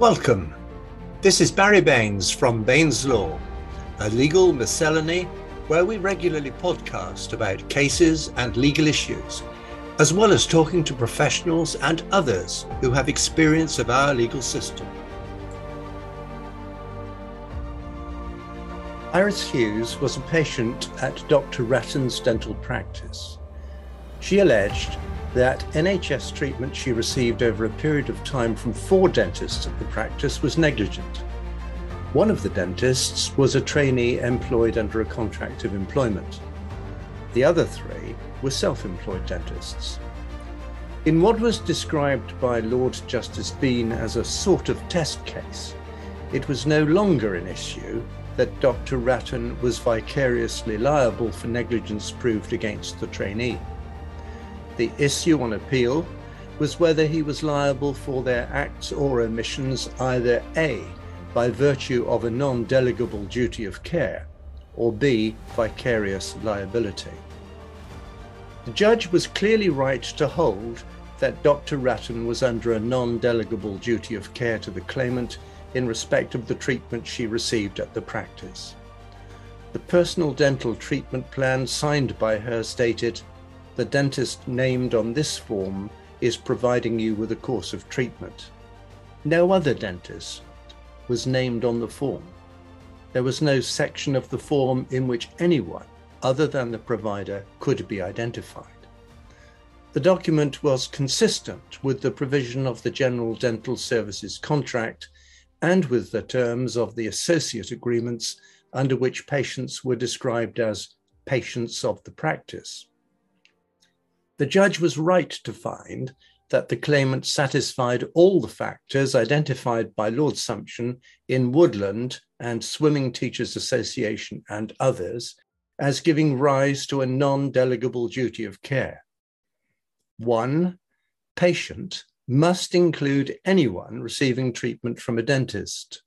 Welcome. This is Barry Baines from Baines Law, a legal miscellany where we regularly podcast about cases and legal issues, as well as talking to professionals and others who have experience of our legal system. Iris Hughes was a patient at Dr. Rattan's dental practice. She alleged that NHS treatment she received over a period of time from four dentists at the practice was negligent. One of the dentists was a trainee employed under a contract of employment. The other three were self employed dentists. In what was described by Lord Justice Bean as a sort of test case, it was no longer an issue that Dr. Rattan was vicariously liable for negligence proved against the trainee. The issue on appeal was whether he was liable for their acts or omissions either A, by virtue of a non delegable duty of care, or B, vicarious liability. The judge was clearly right to hold that Dr. Rattan was under a non delegable duty of care to the claimant in respect of the treatment she received at the practice. The personal dental treatment plan signed by her stated the dentist named on this form is providing you with a course of treatment. No other dentist was named on the form. There was no section of the form in which anyone other than the provider could be identified. The document was consistent with the provision of the General Dental Services contract and with the terms of the associate agreements under which patients were described as patients of the practice. The judge was right to find that the claimant satisfied all the factors identified by Lord Sumption in Woodland and Swimming Teachers Association and others as giving rise to a non delegable duty of care. One, patient must include anyone receiving treatment from a dentist.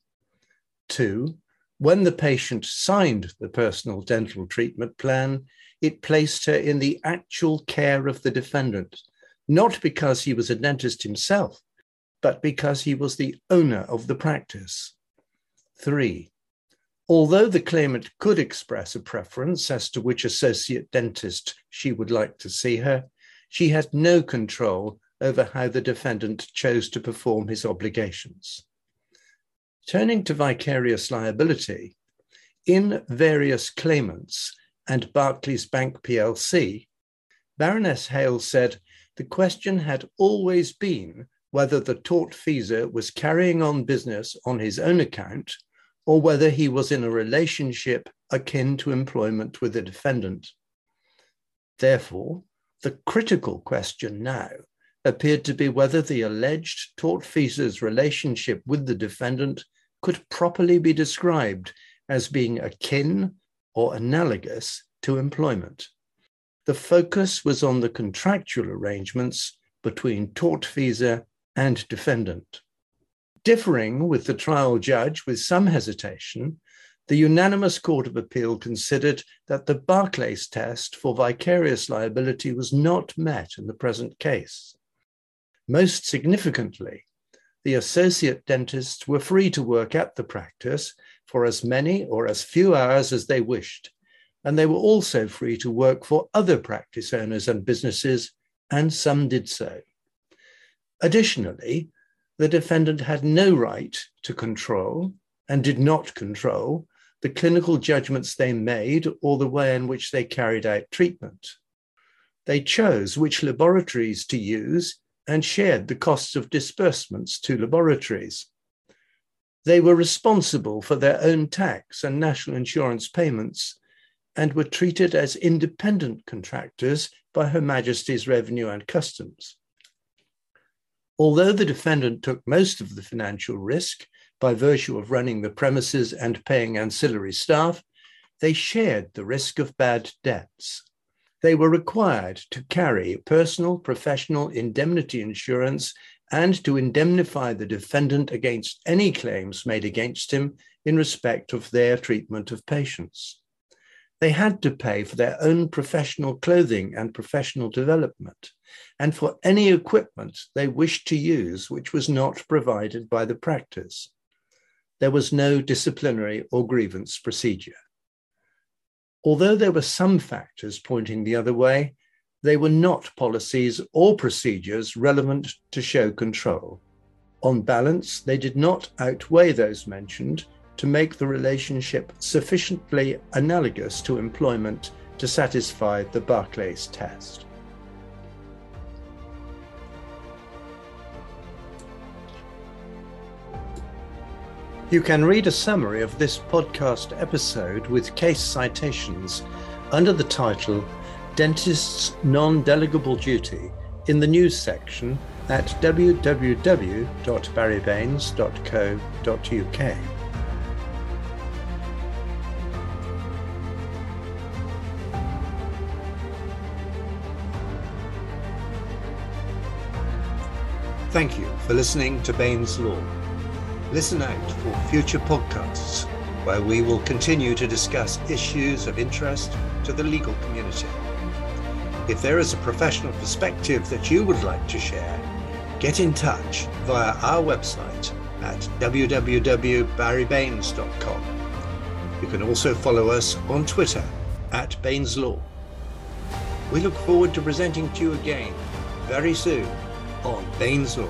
Two, when the patient signed the personal dental treatment plan, it placed her in the actual care of the defendant, not because he was a dentist himself, but because he was the owner of the practice. Three, although the claimant could express a preference as to which associate dentist she would like to see her, she had no control over how the defendant chose to perform his obligations. Turning to vicarious liability, in various claimants and Barclays Bank plc, Baroness Hale said the question had always been whether the tortfeasor was carrying on business on his own account or whether he was in a relationship akin to employment with the defendant. Therefore, the critical question now appeared to be whether the alleged tortfeasor's relationship with the defendant could properly be described as being akin or analogous to employment. The focus was on the contractual arrangements between tortfeasor and defendant. Differing with the trial judge with some hesitation, the unanimous Court of Appeal considered that the Barclays test for vicarious liability was not met in the present case. Most significantly, the associate dentists were free to work at the practice for as many or as few hours as they wished, and they were also free to work for other practice owners and businesses, and some did so. Additionally, the defendant had no right to control and did not control the clinical judgments they made or the way in which they carried out treatment. They chose which laboratories to use and shared the costs of disbursements to laboratories. They were responsible for their own tax and national insurance payments and were treated as independent contractors by Her Majesty's Revenue and Customs. Although the defendant took most of the financial risk by virtue of running the premises and paying ancillary staff, they shared the risk of bad debts they were required to carry personal professional indemnity insurance and to indemnify the defendant against any claims made against him in respect of their treatment of patients. They had to pay for their own professional clothing and professional development, and for any equipment they wished to use which was not provided by the practice. There was no disciplinary or grievance procedure. Although there were some factors pointing the other way, they were not policies or procedures relevant to show control. On balance, they did not outweigh those mentioned to make the relationship sufficiently analogous to employment to satisfy the Barclay's test. You can read a summary of this podcast episode with case citations under the title Dentist's Non Delegable Duty in the news section at www.barrybaines.co.uk. Thank you for listening to Baines Law. Listen out for future podcasts where we will continue to discuss issues of interest to the legal community. If there is a professional perspective that you would like to share, get in touch via our website at www.barrybaines.com. You can also follow us on Twitter at Baines Law. We look forward to presenting to you again very soon on Baines Law.